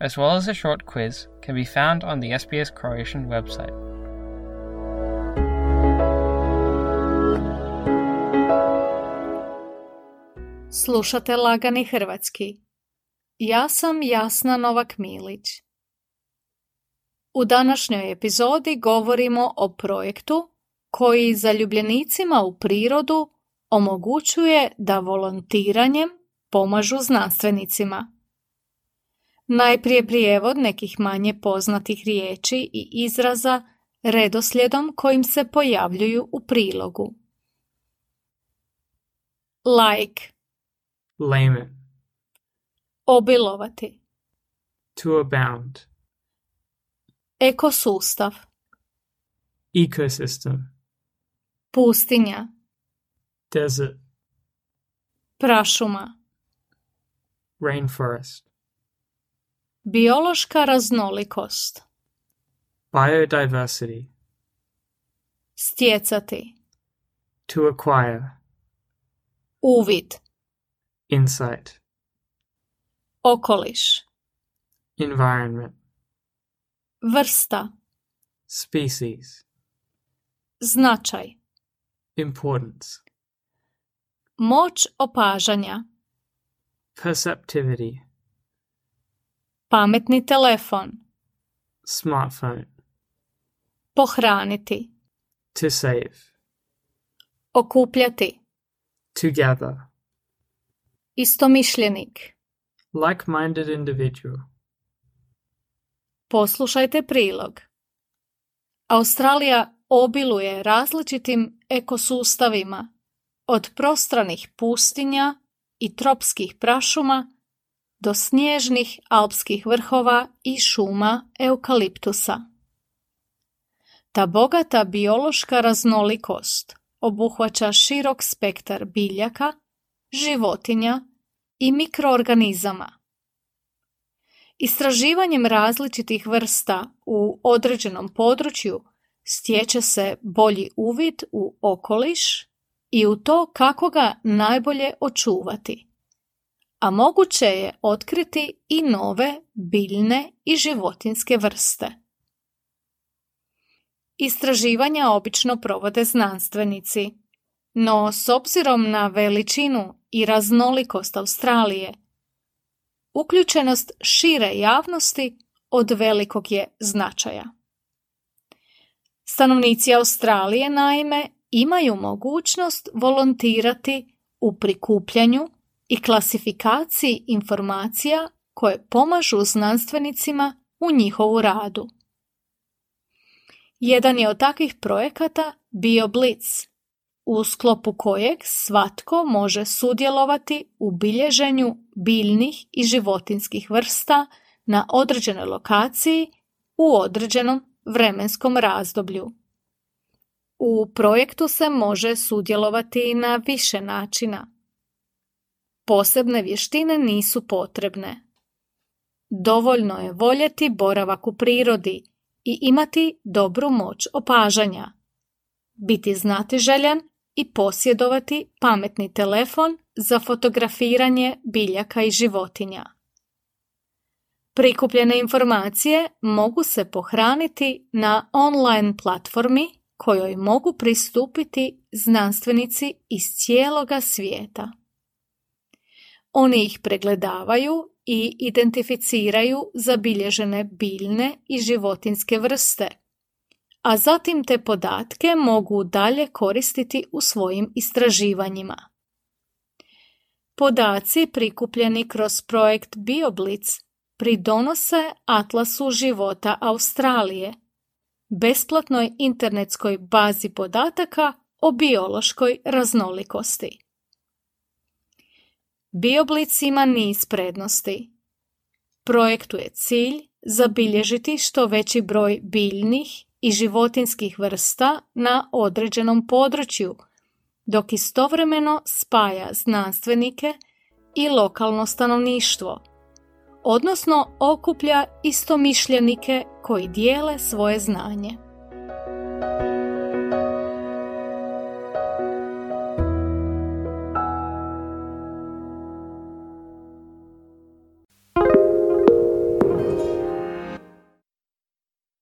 as well as a short quiz, can be found on the SBS Croatian website. Slušate Lagani Hrvatski. Ja sam Jasna Novak Milić. U današnjoj epizodi govorimo o projektu koji zaljubljenicima u prirodu omogućuje da volontiranjem pomažu znanstvenicima. Najprije prijevod nekih manje poznatih riječi i izraza redoslijedom kojim se pojavljuju u prilogu. Like Layman. Obilovati To abound. Ekosustav Ecosystem. Pustinja Desert. Prašuma Rainforest. Biološka raznolikost Biodiversity. Stjecati To acquire. Uvid Insight. Okoliš Environment. Vrsta Species. Značaj Importance. Moć opažanja Perceptivity. Pametni telefon Smartphone. Pohraniti To save. Okupljati To gather. Istomišljenik Like minded individual. Poslušajte prilog. Australija obiluje različitim ekosustavima, od prostranih pustinja i tropskih prašuma do snježnih alpskih vrhova i šuma eukaliptusa. Ta bogata biološka raznolikost obuhvaća širok spektar biljaka, životinja i mikroorganizama. Istraživanjem različitih vrsta u određenom području stječe se bolji uvid u okoliš i u to kako ga najbolje očuvati. A moguće je otkriti i nove biljne i životinske vrste. Istraživanja obično provode znanstvenici, no s obzirom na veličinu i raznolikost Australije, uključenost šire javnosti od velikog je značaja. Stanovnici Australije naime imaju mogućnost volontirati u prikupljanju i klasifikaciji informacija koje pomažu znanstvenicima u njihovu radu. Jedan je od takvih projekata bio Blitz, u sklopu kojeg svatko može sudjelovati u bilježenju biljnih i životinskih vrsta na određenoj lokaciji u određenom vremenskom razdoblju. U projektu se može sudjelovati na više načina. Posebne vještine nisu potrebne. Dovoljno je voljeti boravak u prirodi i imati dobru moć opažanja. Biti znatiželjan i posjedovati pametni telefon za fotografiranje biljaka i životinja. Prikupljene informacije mogu se pohraniti na online platformi kojoj mogu pristupiti znanstvenici iz cijeloga svijeta. Oni ih pregledavaju i identificiraju zabilježene biljne i životinske vrste, a zatim te podatke mogu dalje koristiti u svojim istraživanjima. Podaci prikupljeni kroz projekt BioBlitz pridonose Atlasu života Australije, besplatnoj internetskoj bazi podataka o biološkoj raznolikosti. Bioblic ima niz prednosti. Projektu je cilj zabilježiti što veći broj biljnih i životinskih vrsta na određenom području, dok istovremeno spaja znanstvenike i lokalno stanovništvo, odnosno okuplja istomišljenike koji dijele svoje znanje.